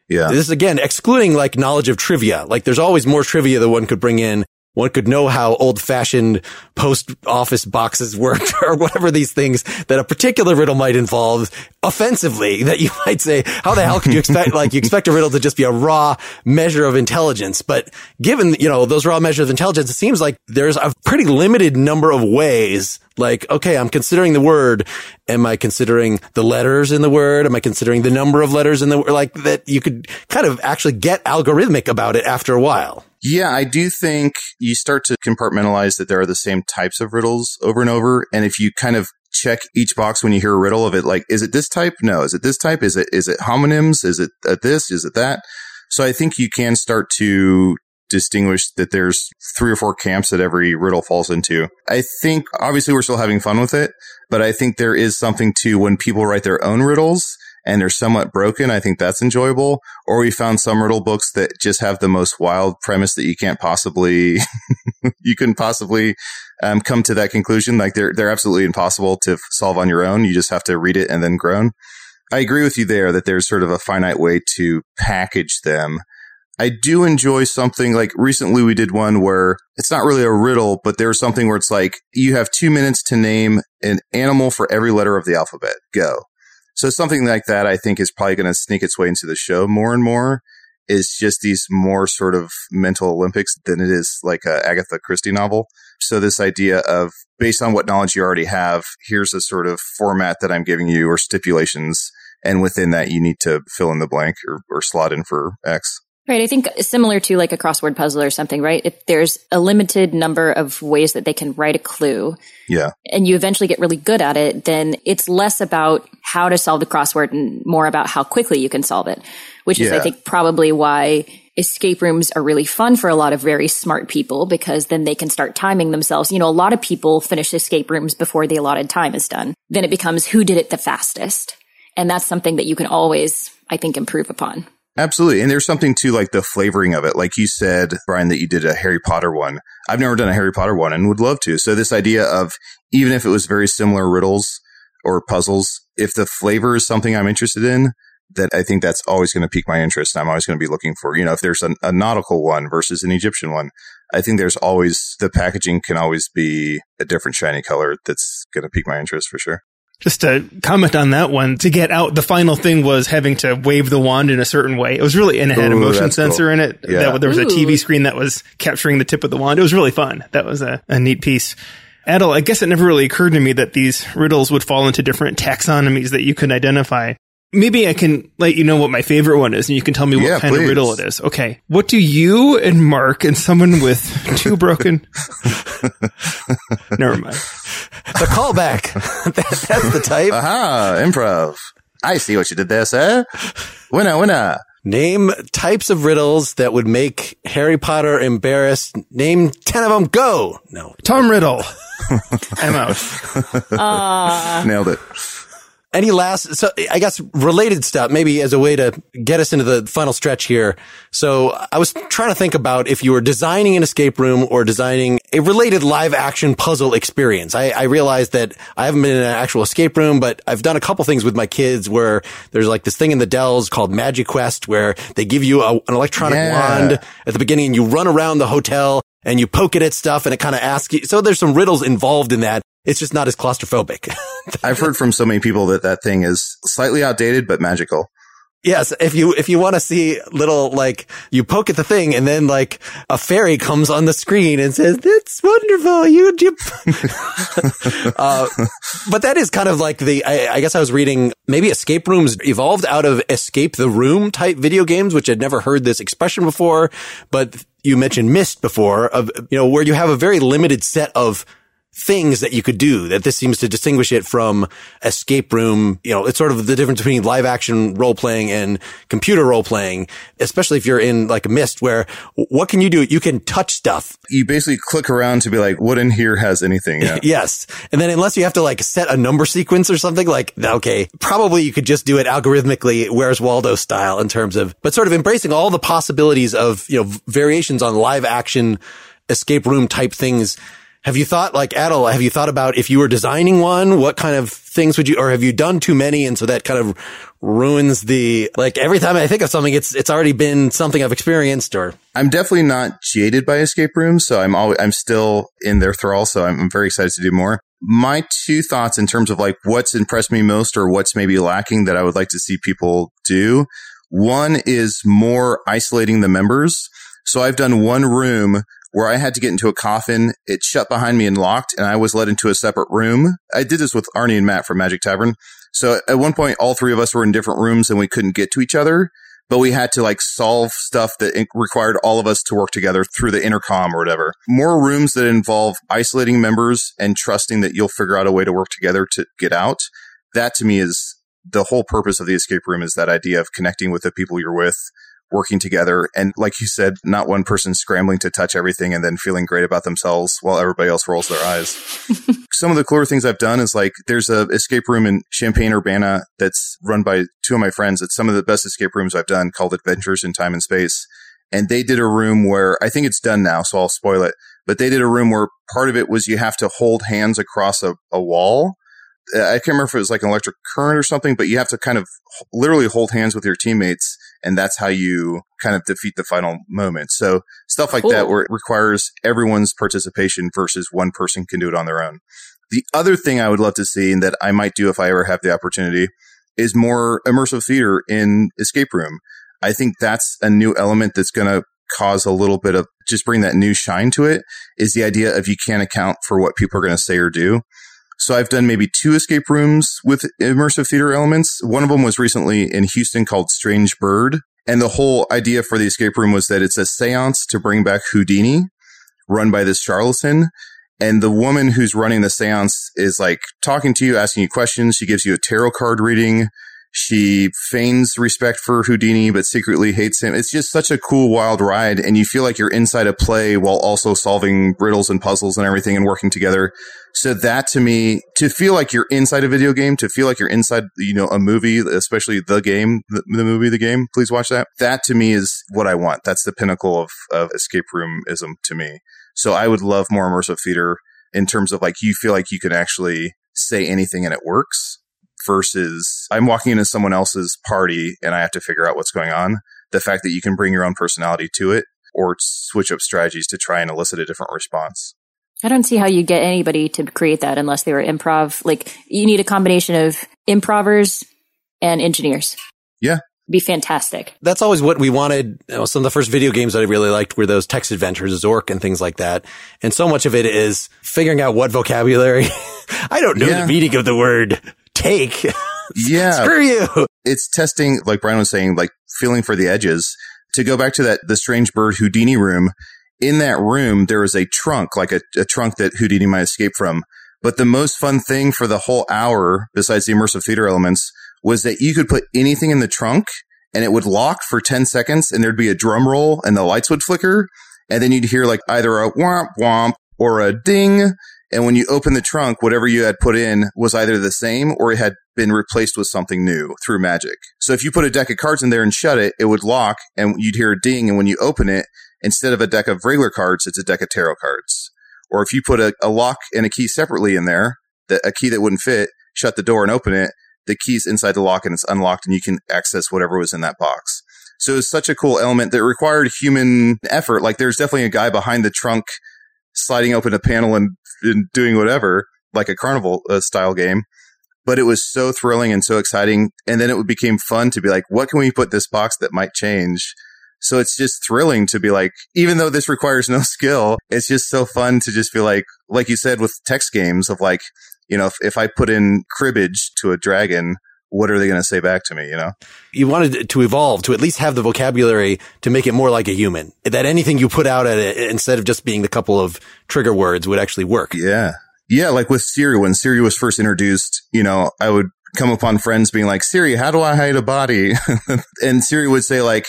yeah this is again excluding like knowledge of trivia. Like there's always more trivia that one could bring in. One could know how old fashioned post office boxes worked or whatever these things that a particular riddle might involve offensively that you might say, how the hell could you expect, like you expect a riddle to just be a raw measure of intelligence. But given, you know, those raw measures of intelligence, it seems like there's a pretty limited number of ways like, okay, I'm considering the word. Am I considering the letters in the word? Am I considering the number of letters in the word? Like that you could kind of actually get algorithmic about it after a while. Yeah, I do think you start to compartmentalize that there are the same types of riddles over and over. And if you kind of check each box when you hear a riddle of it, like, is it this type? No. Is it this type? Is it, is it homonyms? Is it uh, this? Is it that? So I think you can start to distinguish that there's three or four camps that every riddle falls into. I think obviously we're still having fun with it, but I think there is something to when people write their own riddles and they're somewhat broken. I think that's enjoyable. Or we found some riddle books that just have the most wild premise that you can't possibly, you couldn't possibly um, come to that conclusion. Like they're, they're absolutely impossible to solve on your own. You just have to read it and then groan. I agree with you there that there's sort of a finite way to package them. I do enjoy something like recently we did one where it's not really a riddle, but there's something where it's like you have two minutes to name an animal for every letter of the alphabet. Go. So something like that, I think is probably going to sneak its way into the show more and more is just these more sort of mental Olympics than it is like a Agatha Christie novel. So this idea of based on what knowledge you already have, here's a sort of format that I'm giving you or stipulations. And within that, you need to fill in the blank or, or slot in for X. Right. I think similar to like a crossword puzzle or something, right? If there's a limited number of ways that they can write a clue. Yeah. And you eventually get really good at it, then it's less about how to solve the crossword and more about how quickly you can solve it, which is, I think, probably why escape rooms are really fun for a lot of very smart people because then they can start timing themselves. You know, a lot of people finish escape rooms before the allotted time is done. Then it becomes who did it the fastest. And that's something that you can always, I think, improve upon. Absolutely. And there's something to like the flavoring of it. Like you said, Brian, that you did a Harry Potter one. I've never done a Harry Potter one and would love to. So this idea of even if it was very similar riddles or puzzles, if the flavor is something I'm interested in, that I think that's always going to pique my interest. I'm always going to be looking for, you know, if there's a, a nautical one versus an Egyptian one, I think there's always the packaging can always be a different shiny color that's going to pique my interest for sure just to comment on that one, to get out, the final thing was having to wave the wand in a certain way. It was really, and it had Ooh, a motion sensor cool. in it. Yeah. That, there was Ooh. a TV screen that was capturing the tip of the wand. It was really fun. That was a, a neat piece. Adal, I guess it never really occurred to me that these riddles would fall into different taxonomies that you could identify. Maybe I can let you know what my favorite one is and you can tell me what yeah, kind please. of riddle it is. Okay. What do you and Mark and someone with two broken Never mind. The callback. that, that's the type. Aha, improv. I see what you did there, sir. Winner, winner. Name types of riddles that would make Harry Potter embarrassed. Name 10 of them. Go. No. Tom Riddle. I'm out. Uh, Nailed it. Any last, so I guess related stuff, maybe as a way to get us into the final stretch here. So I was trying to think about if you were designing an escape room or designing a related live action puzzle experience. I, I realized that I haven't been in an actual escape room, but I've done a couple things with my kids where there's like this thing in the Dells called MagiQuest where they give you a, an electronic yeah. wand at the beginning and you run around the hotel and you poke it at stuff and it kind of asks you. So there's some riddles involved in that. It's just not as claustrophobic. I've heard from so many people that that thing is slightly outdated, but magical. Yes, if you if you want to see little like you poke at the thing and then like a fairy comes on the screen and says that's wonderful you, you uh, but that is kind of like the I, I, guess I was reading maybe escape rooms evolved out of escape the room type video games which I'd never heard this expression before but you mentioned Myst before of you know where you have a very limited set of things that you could do that this seems to distinguish it from escape room. You know, it's sort of the difference between live action role playing and computer role playing, especially if you're in like a Myst where what can you do? You can touch stuff. You basically click around to be like, what in here has anything? Yeah. yes. And then unless you have to like set a number sequence or something like, okay, probably you could just do it algorithmically, where's Waldo style in terms of, but sort of embracing all the possibilities of, you know, variations on live action escape room type things have you thought like Adal, have you thought about if you were designing one, what kind of things would you, or have you done too many? And so that kind of ruins the, like every time I think of something, it's, it's already been something I've experienced or. I'm definitely not jaded by escape rooms. So I'm always, I'm still in their thrall. So I'm, I'm very excited to do more. My two thoughts in terms of like what's impressed me most or what's maybe lacking that I would like to see people do. One is more isolating the members. So I've done one room where I had to get into a coffin. It shut behind me and locked, and I was led into a separate room. I did this with Arnie and Matt from Magic Tavern. So at one point, all three of us were in different rooms and we couldn't get to each other, but we had to like solve stuff that required all of us to work together through the intercom or whatever. More rooms that involve isolating members and trusting that you'll figure out a way to work together to get out. That to me is the whole purpose of the escape room is that idea of connecting with the people you're with working together. And like you said, not one person scrambling to touch everything and then feeling great about themselves while everybody else rolls their eyes. Some of the cooler things I've done is like there's a escape room in Champaign Urbana that's run by two of my friends. It's some of the best escape rooms I've done called Adventures in Time and Space. And they did a room where I think it's done now, so I'll spoil it. But they did a room where part of it was you have to hold hands across a, a wall I can't remember if it was like an electric current or something, but you have to kind of literally hold hands with your teammates. And that's how you kind of defeat the final moment. So stuff like cool. that where it requires everyone's participation versus one person can do it on their own. The other thing I would love to see and that I might do if I ever have the opportunity is more immersive theater in escape room. I think that's a new element that's going to cause a little bit of just bring that new shine to it is the idea of you can't account for what people are going to say or do. So I've done maybe two escape rooms with immersive theater elements. One of them was recently in Houston called Strange Bird. And the whole idea for the escape room was that it's a seance to bring back Houdini run by this charlatan. And the woman who's running the seance is like talking to you, asking you questions. She gives you a tarot card reading. She feigns respect for Houdini, but secretly hates him. It's just such a cool, wild ride. And you feel like you're inside a play while also solving riddles and puzzles and everything and working together. So that to me, to feel like you're inside a video game, to feel like you're inside, you know, a movie, especially the game, the, the movie, the game, please watch that. That to me is what I want. That's the pinnacle of, of escape roomism to me. So I would love more immersive theater in terms of like, you feel like you can actually say anything and it works versus I'm walking into someone else's party and I have to figure out what's going on. The fact that you can bring your own personality to it or switch up strategies to try and elicit a different response. I don't see how you get anybody to create that unless they were improv. Like you need a combination of improvers and engineers. Yeah. Be fantastic. That's always what we wanted. You know, some of the first video games that I really liked were those text adventures, Zork and things like that. And so much of it is figuring out what vocabulary. I don't know yeah. the meaning of the word take. Yeah. Screw you. It's testing, like Brian was saying, like feeling for the edges. To go back to that, the strange bird Houdini room, in that room, there was a trunk, like a, a trunk that Houdini might escape from. But the most fun thing for the whole hour, besides the immersive theater elements, was that you could put anything in the trunk and it would lock for 10 seconds and there'd be a drum roll and the lights would flicker. And then you'd hear like either a womp womp or a ding. And when you open the trunk, whatever you had put in was either the same or it had been replaced with something new through magic. So if you put a deck of cards in there and shut it, it would lock and you'd hear a ding. And when you open it, instead of a deck of regular cards, it's a deck of tarot cards. Or if you put a, a lock and a key separately in there, the, a key that wouldn't fit, shut the door and open it, the key's inside the lock and it's unlocked and you can access whatever was in that box. So it's such a cool element that required human effort. Like there's definitely a guy behind the trunk sliding open a panel and, and doing whatever, like a carnival uh, style game. But it was so thrilling and so exciting. And then it became fun to be like, what can we put this box that might change? So it's just thrilling to be like, even though this requires no skill, it's just so fun to just be like, like you said with text games of like, you know, if, if I put in cribbage to a dragon, what are they going to say back to me? You know, you wanted to evolve to at least have the vocabulary to make it more like a human. That anything you put out at it, instead of just being the couple of trigger words, would actually work. Yeah, yeah. Like with Siri, when Siri was first introduced, you know, I would come upon friends being like, Siri, how do I hide a body? and Siri would say like,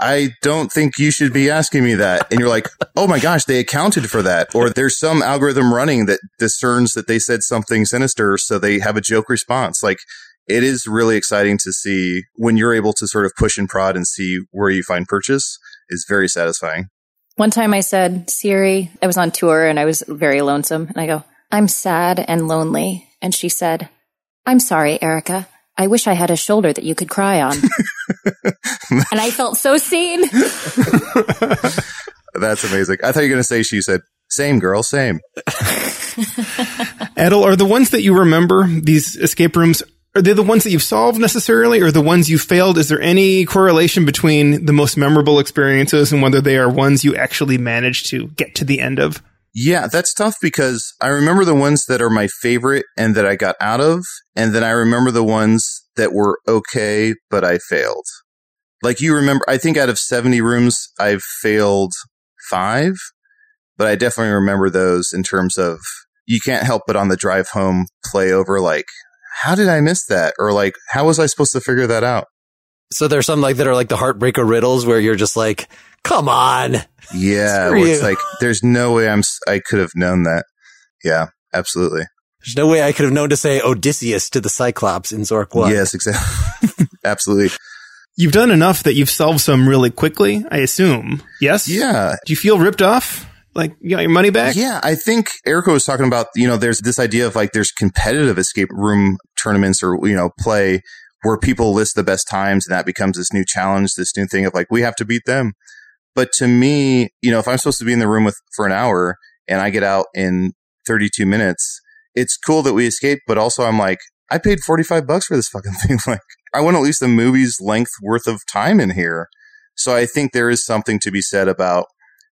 I don't think you should be asking me that. And you're like, oh my gosh, they accounted for that. Or there's some algorithm running that discerns that they said something sinister. So they have a joke response. Like it is really exciting to see when you're able to sort of push and prod and see where you find purchase is very satisfying. One time I said, Siri, I was on tour and I was very lonesome. And I go, I'm sad and lonely. And she said, I'm sorry, Erica. I wish I had a shoulder that you could cry on. and I felt so seen. That's amazing. I thought you were going to say she said, same girl, same. Adal, are the ones that you remember, these escape rooms, are they the ones that you've solved necessarily or the ones you failed? Is there any correlation between the most memorable experiences and whether they are ones you actually managed to get to the end of? Yeah, that's tough because I remember the ones that are my favorite and that I got out of. And then I remember the ones that were okay, but I failed. Like you remember, I think out of 70 rooms, I've failed five, but I definitely remember those in terms of you can't help but on the drive home play over like, how did I miss that? Or like, how was I supposed to figure that out? So there's some like that are like the heartbreaker riddles where you're just like, come on. Yeah, where it's like there's no way I'm I could have known that. Yeah, absolutely. There's no way I could have known to say Odysseus to the Cyclops in Zork 1. Yes, exactly. absolutely. You've done enough that you've solved some really quickly, I assume. Yes? Yeah, Do you feel ripped off? Like you got your money back? Yeah, I think Erica was talking about, you know, there's this idea of like there's competitive escape room tournaments or, you know, play where people list the best times and that becomes this new challenge, this new thing of like, we have to beat them. But to me, you know, if I'm supposed to be in the room with for an hour and I get out in 32 minutes, it's cool that we escaped, but also I'm like, I paid 45 bucks for this fucking thing. Like, I want at least a movie's length worth of time in here. So I think there is something to be said about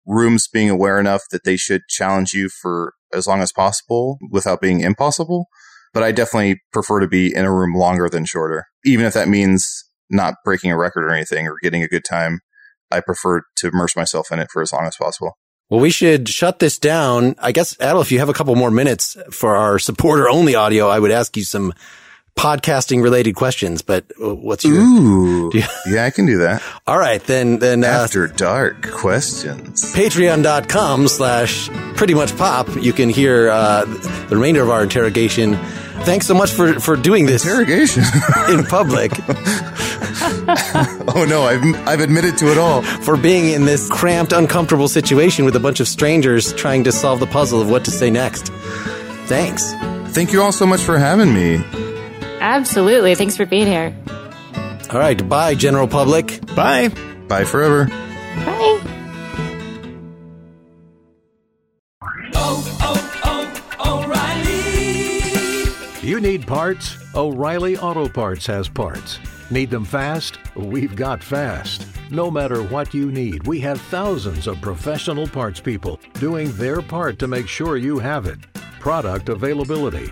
rooms being aware enough that they should challenge you for as long as possible without being impossible. But I definitely prefer to be in a room longer than shorter, even if that means not breaking a record or anything or getting a good time. I prefer to immerse myself in it for as long as possible. Well, we should shut this down. I guess, Adal, if you have a couple more minutes for our supporter only audio, I would ask you some podcasting related questions, but uh, what's your, Ooh. You- yeah, I can do that. all right, then, then, uh, After dark questions. patreon.com slash pretty much pop. You can hear, uh, the remainder of our interrogation. Thanks so much for, for doing this Interrogation. in public, oh no, I've, I've admitted to it all. for being in this cramped, uncomfortable situation with a bunch of strangers trying to solve the puzzle of what to say next. Thanks. Thank you all so much for having me. Absolutely. Thanks for being here. All right. Bye, general public. Bye. Bye forever. Bye. Oh, oh, oh, O'Reilly. You need parts? O'Reilly Auto Parts has parts. Need them fast? We've got fast. No matter what you need, we have thousands of professional parts people doing their part to make sure you have it. Product availability.